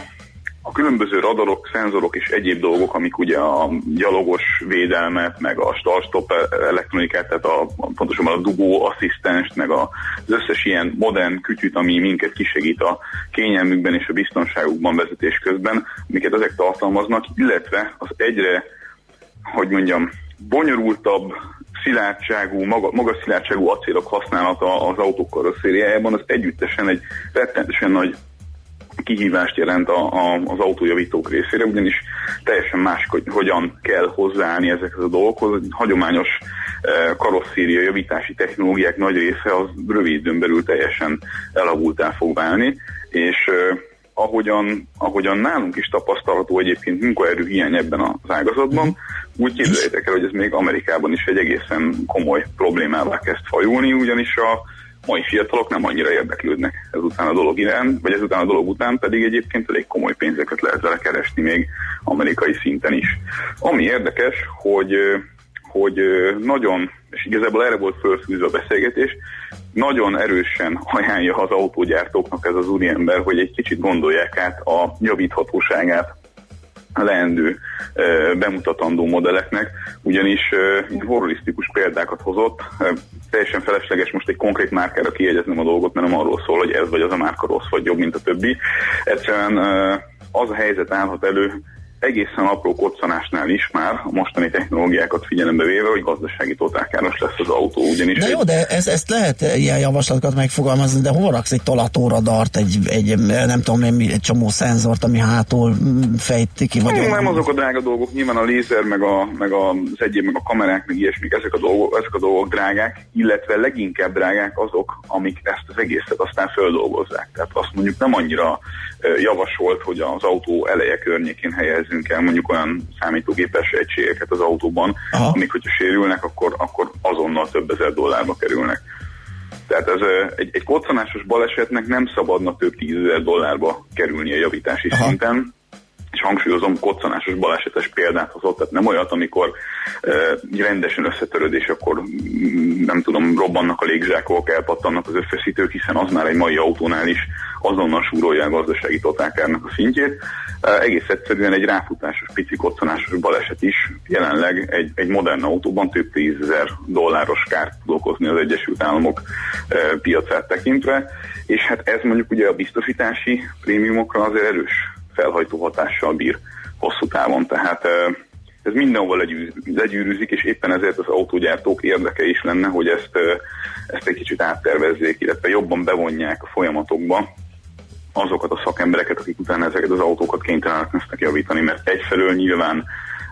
a különböző radarok, szenzorok és egyéb dolgok, amik ugye a gyalogos védelmet, meg a start-stop elektronikát, tehát a, pontosabban a dugó asszisztenst, meg a, az összes ilyen modern kütyűt, ami minket kisegít a kényelmükben és a biztonságukban vezetés közben, amiket ezek tartalmaznak, illetve az egyre, hogy mondjam, bonyolultabb, szilárdságú, maga, magas szilárdságú acélok használata az autók karosszériájában, az együttesen egy rettenetesen nagy kihívást jelent a, a, az autójavítók részére, ugyanis teljesen más, hogy hogyan kell hozzáállni ezekhez a dolgokhoz. A hagyományos e, karosszéria javítási technológiák nagy része az rövid időn belül teljesen elavultá fog válni, és e, ahogyan, ahogyan nálunk is tapasztalható egyébként munkaerő hiány ebben az ágazatban, úgy képzeljétek el, hogy ez még Amerikában is egy egészen komoly problémává kezd fajulni, ugyanis a mai fiatalok nem annyira érdeklődnek ezután a dolog iránt, vagy ezután a dolog után pedig egyébként elég komoly pénzeket lehet vele keresni még amerikai szinten is. Ami érdekes, hogy, hogy nagyon, és igazából erre volt fölfűzve a beszélgetés, nagyon erősen ajánlja az autógyártóknak ez az úriember, hogy egy kicsit gondolják át a javíthatóságát leendő bemutatandó modelleknek, ugyanis horrorisztikus példákat hozott. Teljesen felesleges most egy konkrét márkára kiegyeznem a dolgot, mert nem arról szól, hogy ez vagy az a márka rossz vagy jobb, mint a többi. Egyszerűen az a helyzet állhat elő, egészen apró koccanásnál is már a mostani technológiákat figyelembe véve, hogy gazdasági totálkáros lesz az autó, ugyanis... De jó, de ez, ezt lehet ilyen javaslatokat megfogalmazni, de hol raksz egy tolatóradart, egy, egy nem tudom én, egy csomó szenzort, ami hátul mm, fejti ki, vagy... Nem, nem azok a drága dolgok, nyilván a lézer, meg, a, meg az egyéb, meg a kamerák, meg ilyesmik, ezek a, dolgok, ezek a dolgok drágák, illetve leginkább drágák azok, amik ezt az egészet aztán földolgozzák. Tehát azt mondjuk nem annyira javasolt, hogy az autó eleje környékén helyezzünk el mondjuk olyan számítógépes egységeket az autóban, Aha. amik, hogyha sérülnek, akkor, akkor azonnal több ezer dollárba kerülnek. Tehát ez egy, egy koccanásos balesetnek nem szabadna több tízezer dollárba kerülni a javítási Aha. szinten, és hangsúlyozom, koccanásos balesetes példát hozott, tehát nem olyat, amikor uh, rendesen összetörődés, akkor mm, nem tudom, robbannak a légzsákok, elpattannak az összeszítők, hiszen az már egy mai autónál is azonnal súrolja a gazdasági totálkárnak a szintjét. Egész egyszerűen egy ráfutásos, pici koccanásos baleset is. Jelenleg egy, egy modern autóban több tízezer dolláros kárt tud okozni az Egyesült Államok piacát tekintve, és hát ez mondjuk ugye a biztosítási prémiumokra azért erős felhajtó hatással bír hosszú távon. Tehát ez mindenhol legyűr, legyűrűzik, és éppen ezért az autógyártók érdeke is lenne, hogy ezt, ezt egy kicsit áttervezzék, illetve jobban bevonják a folyamatokba azokat a szakembereket, akik utána ezeket az autókat kénytelenek lesznek javítani, mert egyfelől nyilván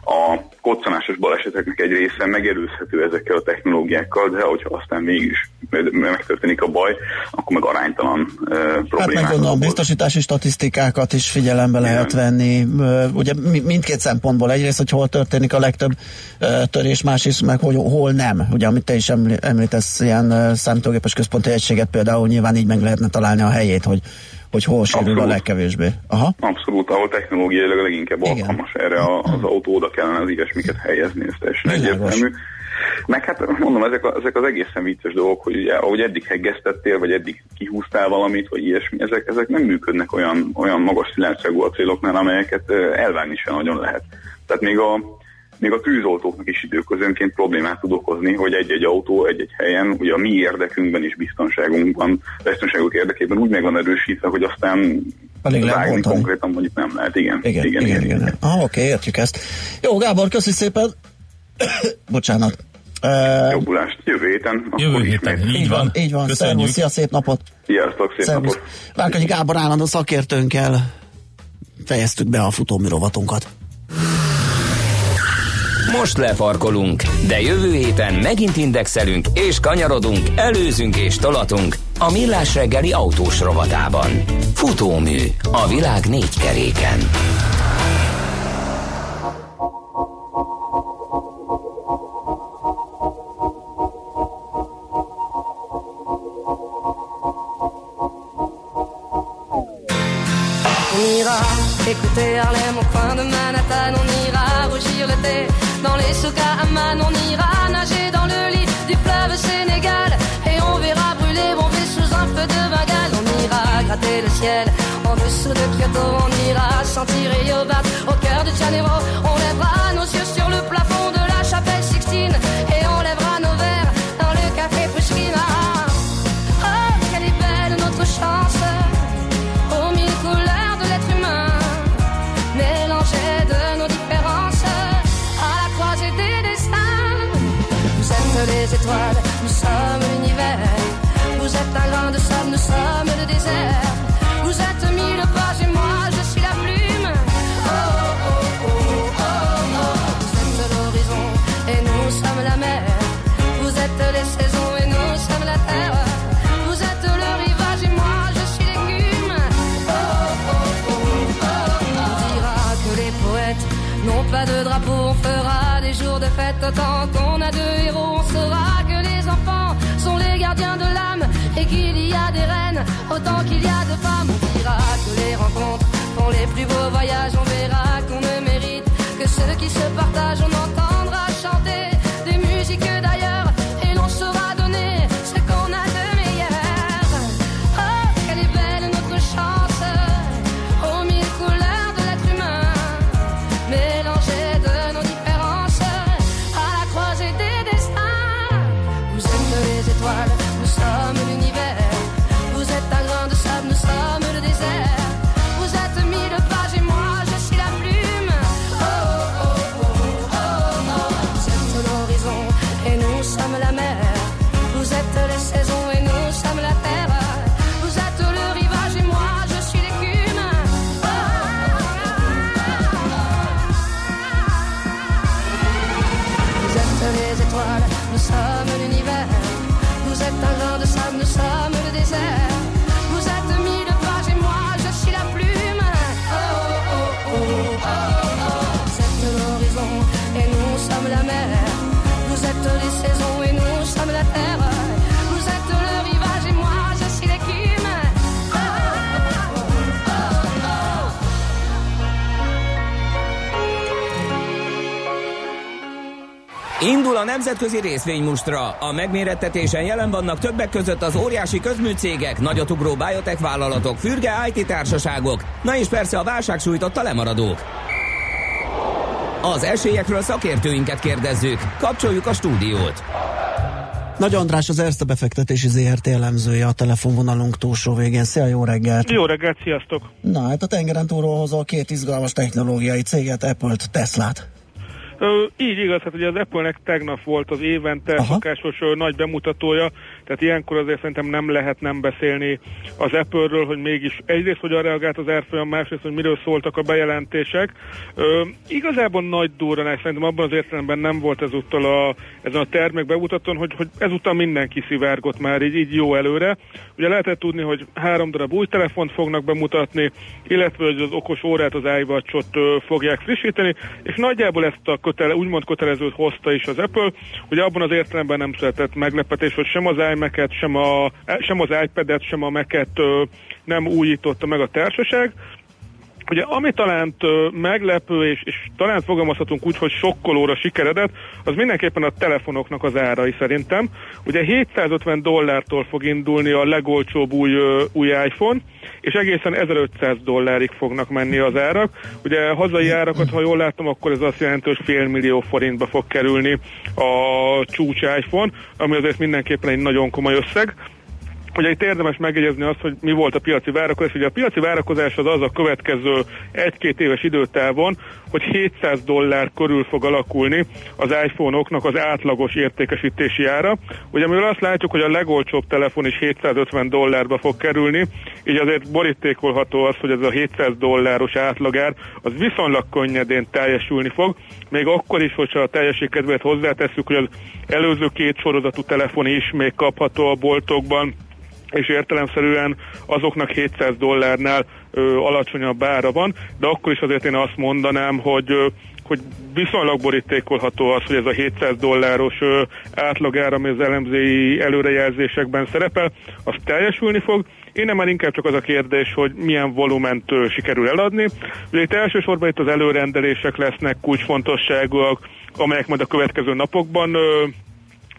a koccanásos baleseteknek egy része megelőzhető ezekkel a technológiákkal, de hogyha aztán mégis megtörténik a baj, akkor meg aránytalan uh, Hát meg problémák. gondolom, biztosítási statisztikákat is figyelembe lehet venni. Ugye mi- mindkét szempontból egyrészt, hogy hol történik a legtöbb ö, törés, másrészt meg hogy hol nem. Ugye, amit te is emlí- említesz, ilyen ö, számítógépes központi egységet például nyilván így meg lehetne találni a helyét, hogy, hogy hol sérül a legkevésbé. Aha. Abszolút, ahol technológiailag leginkább Igen. alkalmas erre a, az autó, oda kellene az ilyesmiket helyezni, ez teljesen egyértelmű. Meg hát mondom, ezek, a, ezek az egészen vicces dolgok, hogy ugye, ahogy eddig heggeztettél, vagy eddig kihúztál valamit, vagy ilyesmi, ezek, ezek nem működnek olyan, olyan magas szilárdságú acéloknál, amelyeket ö, elvágni sem nagyon lehet. Tehát még a, még a tűzoltóknak is időközönként problémát tud okozni, hogy egy-egy autó egy-egy helyen, ugye a mi érdekünkben is biztonságunkban, biztonságuk érdekében úgy meg van erősítve, hogy aztán Alig lehet vágni konkrétan mondjuk nem lehet. Igen, Igen, igen, igen. igen, igen. Ah, oké, értjük ezt. Jó, Gábor, köszi szépen. Bocsánat. Jobbulást jövő héten. Jövő akkor héten, ismét. így van. Így van, Köszönjük. szervusz, szia, szép napot. Sziasztok, szép Szervusz. napot. Várkanyi Gábor állandó szakértőnkkel fejeztük be a futómű rovatunkat. Most lefarkolunk, de jövő héten megint indexelünk és kanyarodunk, előzünk és tolatunk a Millás reggeli autós rovatában. Futómű a világ négy keréken. On ira écouter Harlem au coin de Manhattan, on ira rougir le dans les souks à Amman, on ira nager dans le lit du fleuve Sénégal et on verra brûler bomber sous un feu de Bengale. On ira gratter le ciel en dessous de Kyoto, on ira sentir Yobat au cœur de Janeiro. On lèvera nos yeux sur le plafond de les étoiles, nous sommes l'univers. Vous êtes un grain de sable, nous sommes le désert. Vous êtes mille pages et moi je suis la plume. Oh, oh, oh, oh, oh. Vous êtes l'horizon et nous sommes la mer. Vous êtes les saisons et nous sommes la terre. Vous êtes le rivage et moi je suis l'écume. Oh, oh, oh, oh, oh. On dira que les poètes n'ont pas de drapeau. On fera des jours de fête autant qu'on de l'âme et qu'il y a des reines autant qu'il y a de femmes. On dira que les rencontres font les plus beaux voyages. On verra qu'on ne mérite que ceux qui se partagent. On entendra a nemzetközi részvénymustra. A megmérettetésen jelen vannak többek között az óriási közműcégek, nagyotugró biotech vállalatok, fürge IT társaságok, na és persze a válság sújtotta lemaradók. Az esélyekről szakértőinket kérdezzük. Kapcsoljuk a stúdiót. Nagy András az Erste befektetési ZRT elemzője a telefonvonalunk túlsó végén. Szia, jó reggelt! Jó reggelt, sziasztok! Na, hát a tengeren túlról hozol két izgalmas technológiai céget, Apple-t, Teslát. Így igaz, hát ugye az Apple-nek tegnap volt az évente Aha. szokásos nagy bemutatója, tehát ilyenkor azért szerintem nem lehet nem beszélni az Apple-ről, hogy mégis egyrészt hogyan reagált az árfolyam, másrészt, hogy miről szóltak a bejelentések. Ö, igazából nagy durranás szerintem abban az értelemben nem volt ezúttal a, ezen a termék bemutatón, hogy, hogy ezúttal mindenki szivárgott már így, így jó előre. Ugye lehetett tudni, hogy három darab új telefont fognak bemutatni, illetve hogy az okos órát, az iWatch-ot fogják frissíteni, és nagyjából ezt a kötele, úgymond kötelezőt hozta is az Apple, hogy abban az értelemben nem született meglepetés, hogy sem az iMac-et, sem, a, sem az iPad-et, sem a Mac-et nem újította meg a társaság, Ugye ami talán meglepő, és, és talán fogalmazhatunk úgy, hogy sokkolóra sikeredett, az mindenképpen a telefonoknak az árai szerintem. Ugye 750 dollártól fog indulni a legolcsóbb új, új iPhone, és egészen 1500 dollárig fognak menni az árak. Ugye hazai árakat, ha jól látom, akkor ez azt jelenti, hogy fél millió forintba fog kerülni a csúcs iPhone, ami azért mindenképpen egy nagyon komoly összeg. Ugye itt érdemes megjegyezni azt, hogy mi volt a piaci várakozás. Ugye a piaci várakozás az az a következő egy-két éves időtávon, hogy 700 dollár körül fog alakulni az iPhone-oknak az átlagos értékesítési ára. Ugye amiről azt látjuk, hogy a legolcsóbb telefon is 750 dollárba fog kerülni, így azért borítékolható az, hogy ez a 700 dolláros átlagár az viszonylag könnyedén teljesülni fog, még akkor is, hogyha a teljesség kedvéért hozzátesszük, hogy az előző két sorozatú telefon is még kapható a boltokban, és értelemszerűen azoknak 700 dollárnál ö, alacsonyabb ára van, de akkor is azért én azt mondanám, hogy ö, hogy viszonylag borítékolható az, hogy ez a 700 dolláros ö, átlagára, ami az elemzői előrejelzésekben szerepel, az teljesülni fog. Én már inkább csak az a kérdés, hogy milyen volument ö, sikerül eladni. Ugye itt elsősorban itt az előrendelések lesznek kulcsfontosságúak, amelyek majd a következő napokban ö,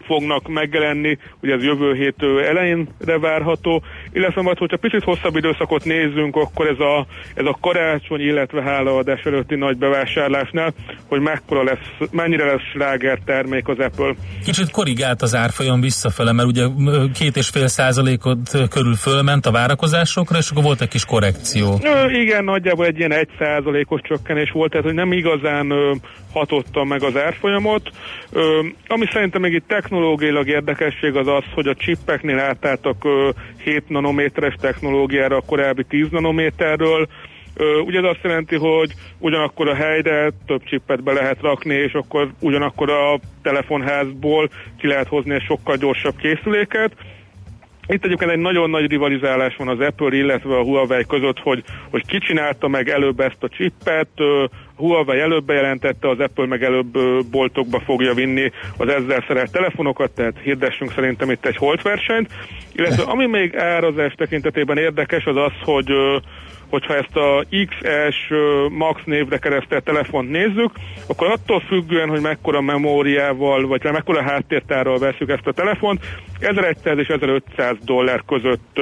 fognak megjelenni, ugye ez jövő hét elejénre várható, illetve majd, hogyha picit hosszabb időszakot nézzünk, akkor ez a, ez a karácsony, illetve hálaadás előtti nagy bevásárlásnál, hogy mekkora lesz, mennyire lesz sláger termék az Apple. Kicsit korrigált az árfolyam visszafele, mert ugye két és fél százalékot körül fölment a várakozásokra, és akkor volt egy kis korrekció. Ö, igen, nagyjából egy ilyen egy százalékos csökkenés volt, tehát hogy nem igazán ö, hatotta meg az árfolyamot. Ö, ami szerintem még itt technológiailag érdekesség az az, hogy a csippeknél átálltak ö, 7 nanométeres technológiára a korábbi 10 nanométerről. Ugye ez azt jelenti, hogy ugyanakkor a helyre több csippet be lehet rakni, és akkor ugyanakkor a telefonházból ki lehet hozni egy sokkal gyorsabb készüléket. Itt egyébként egy nagyon nagy rivalizálás van az Apple, illetve a Huawei között, hogy, hogy ki csinálta meg előbb ezt a chippet, ö, Huawei előbb bejelentette, az Apple meg előbb boltokba fogja vinni az ezzel szerelt telefonokat, tehát hirdessünk szerintem itt egy holtversenyt. Illetve ami még árazás tekintetében érdekes, az az, hogy hogyha ezt a XS Max névre keresztelt telefont nézzük, akkor attól függően, hogy mekkora memóriával, vagy mekkora háttértárral veszük ezt a telefont, 1100 és 1500 dollár között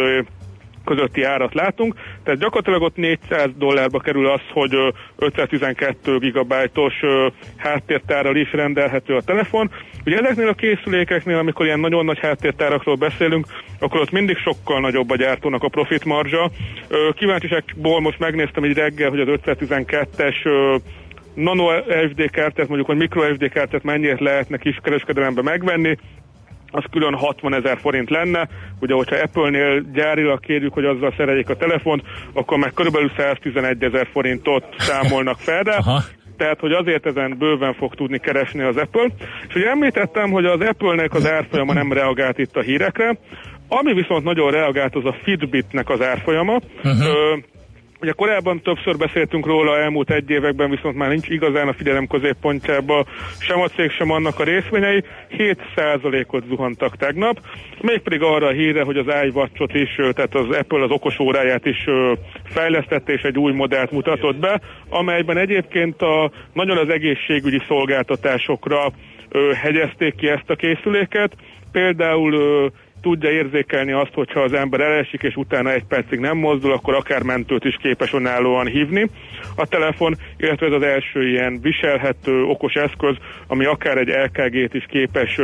közötti árat látunk, tehát gyakorlatilag ott 400 dollárba kerül az, hogy ö, 512 gigabájtos ö, háttértárral is rendelhető a telefon. Ugye ezeknél a készülékeknél, amikor ilyen nagyon nagy háttértárakról beszélünk, akkor ott mindig sokkal nagyobb a gyártónak a profit marzsa. Kíváncsiságból most megnéztem egy reggel, hogy az 512-es ö, nano SD kártyát, mondjuk, hogy micro SD kártyát mennyire lehetne kiskereskedelemben megvenni, az külön 60 ezer forint lenne. Ugye, hogyha Apple-nél gyárilag kérjük, hogy azzal szereljék a telefont, akkor meg körülbelül 111 ezer forintot számolnak fel rá. Aha. Tehát, hogy azért ezen bőven fog tudni keresni az Apple. És ugye említettem, hogy az Apple-nek az árfolyama nem reagált itt a hírekre. Ami viszont nagyon reagált, az a Fitbitnek az árfolyama. Uh-huh. Ö, Ugye korábban többször beszéltünk róla elmúlt egy években, viszont már nincs igazán a figyelem középpontjába sem a cég, sem annak a részvényei. 7%-ot zuhantak tegnap, mégpedig arra a híre, hogy az iWatch-ot is, tehát az Apple az okos óráját is fejlesztette és egy új modellt mutatott be, amelyben egyébként a, nagyon az egészségügyi szolgáltatásokra hegyezték ki ezt a készüléket. Például tudja érzékelni azt, hogyha az ember elesik, és utána egy percig nem mozdul, akkor akár mentőt is képes önállóan hívni. A telefon, illetve ez az első ilyen viselhető okos eszköz, ami akár egy LKG-t is képes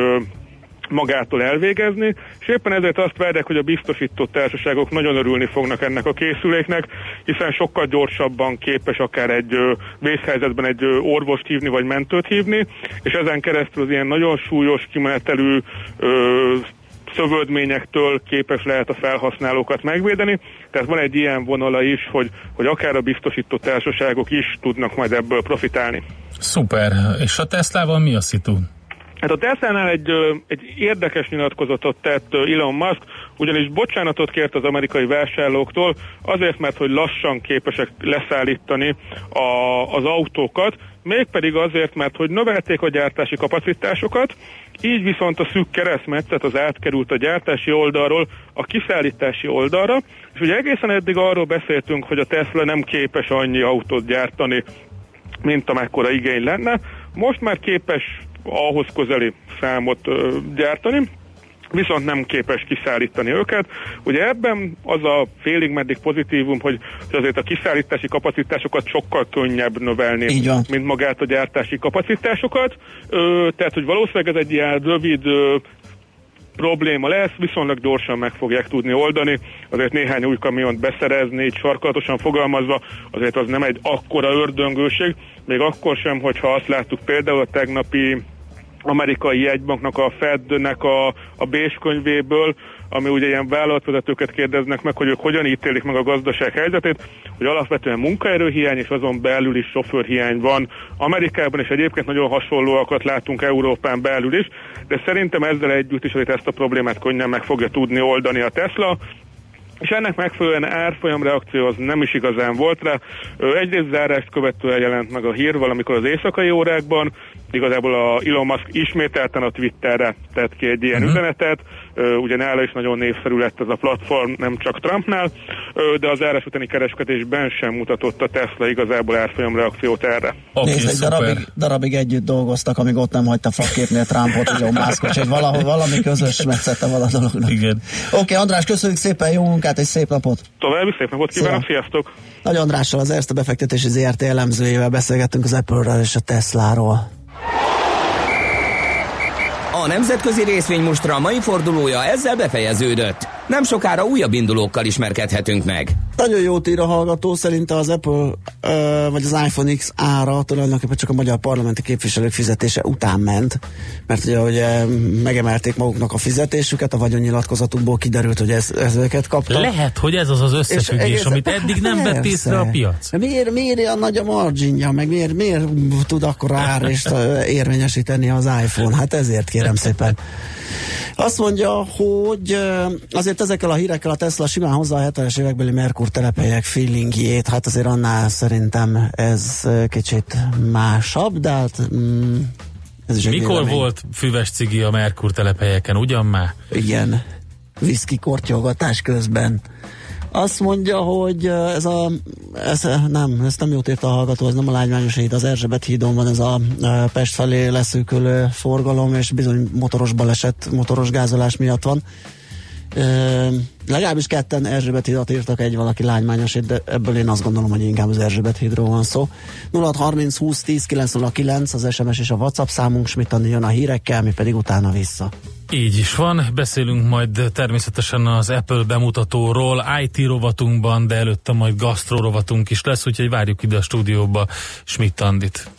magától elvégezni, és éppen ezért azt várják, hogy a biztosító társaságok nagyon örülni fognak ennek a készüléknek, hiszen sokkal gyorsabban képes akár egy vészhelyzetben egy orvost hívni, vagy mentőt hívni, és ezen keresztül az ilyen nagyon súlyos kimenetelű szövődményektől képes lehet a felhasználókat megvédeni. Tehát van egy ilyen vonala is, hogy, hogy akár a biztosító társaságok is tudnak majd ebből profitálni. Szuper. És a Teslával mi a szitu? Hát a Tesla-nál egy, egy érdekes nyilatkozatot tett Elon Musk, ugyanis bocsánatot kért az amerikai vásárlóktól, azért, mert hogy lassan képesek leszállítani a, az autókat, mégpedig azért, mert hogy növelték a gyártási kapacitásokat, így viszont a szűk keresztmetszet az átkerült a gyártási oldalról a kiszállítási oldalra, és ugye egészen eddig arról beszéltünk, hogy a Tesla nem képes annyi autót gyártani, mint amekkora igény lenne. Most már képes ahhoz közeli számot gyártani, viszont nem képes kiszállítani őket. Ugye ebben az a félig meddig pozitívum, hogy, azért a kiszállítási kapacitásokat sokkal könnyebb növelni, mint magát a gyártási kapacitásokat. Ö, tehát, hogy valószínűleg ez egy ilyen rövid probléma lesz, viszonylag gyorsan meg fogják tudni oldani. Azért néhány új kamiont beszerezni, így sarkalatosan fogalmazva, azért az nem egy akkora ördöngőség, még akkor sem, hogyha azt láttuk például a tegnapi amerikai jegybanknak a Fednek a, a Bés könyvéből, ami ugye ilyen vállalatvezetőket kérdeznek meg, hogy ők hogyan ítélik meg a gazdaság helyzetét, hogy alapvetően munkaerőhiány és azon belül is sofőrhiány van Amerikában, és egyébként nagyon hasonlóakat látunk Európán belül is, de szerintem ezzel együtt is azért ezt a problémát könnyen meg fogja tudni oldani a Tesla, és ennek megfelelően árfolyam reakció az nem is igazán volt rá. Egyrészt zárást követően jelent meg a hír valamikor az éjszakai órákban, igazából a Elon Musk ismételten a Twitterre tett ki egy ilyen uh-huh. üzenetet, ugye nála is nagyon népszerű lett ez a platform, nem csak Trumpnál, de az zárás utáni kereskedésben sem mutatott a Tesla igazából árfolyam reakciót erre. Oké, Nézd, egy darabig, darabig együtt dolgoztak, amíg ott nem hagyta frakképnél Trumpot, Elon Musk, úgyhogy valahol valami közös metszete van a dolognak. Igen. Oké, András, köszönjük szépen, jó munkát és szép napot! További szép napot kívánok, Szia. sziasztok! Nagy Andrással, az Erste befektetési ZRT elemzőjével beszélgettünk az Apple-ről és a Tesláról. A nemzetközi részvénymustra mai fordulója ezzel befejeződött. Nem sokára újabb indulókkal ismerkedhetünk meg. Nagyon jót ír a hallgató, szerinte az Apple ö, vagy az iPhone X ára tulajdonképpen csak a magyar parlamenti képviselők fizetése után ment, mert ugye, ugye megemelték maguknak a fizetésüket, a vagyonnyilatkozatukból kiderült, hogy ez, ezeket kaptak. Lehet, hogy ez az az összefüggés, egész- amit eddig nem vett észre a piac. Miért, miért olyan nagy a marginja, meg miért, miért tud akkor árést ö, érvényesíteni az iPhone? Hát ezért kérem szépen. Azt mondja, hogy azért ezekkel a hírekkel a Tesla simán hozza a 70-es évekbeli Merkur telephelyek feelingjét, hát azért annál szerintem ez kicsit másabb, de hát mm, ez is Mikor vélemény. volt füves cigi a Merkur telephelyeken, ugyan már? Igen, viszki kortyolgatás közben. Azt mondja, hogy ez a, ez, nem, ezt nem jót írta a hallgató, ez nem a lágymányos híd, az Erzsébet hídon van ez a Pest felé leszűkülő forgalom, és bizony motoros baleset, motoros gázolás miatt van. Ö, legalábbis ketten Erzsébet hídat írtak, egy valaki lágymányos híd, de ebből én azt gondolom, hogy inkább az Erzsébet hídról van szó. 0630 20 10 909 az SMS és a WhatsApp számunk, Schmidt jön a hírekkel, mi pedig utána vissza. Így is van, beszélünk majd természetesen az Apple bemutatóról, IT rovatunkban, de előtte majd gasztro rovatunk is lesz, úgyhogy várjuk ide a stúdióba Schmidt Andit.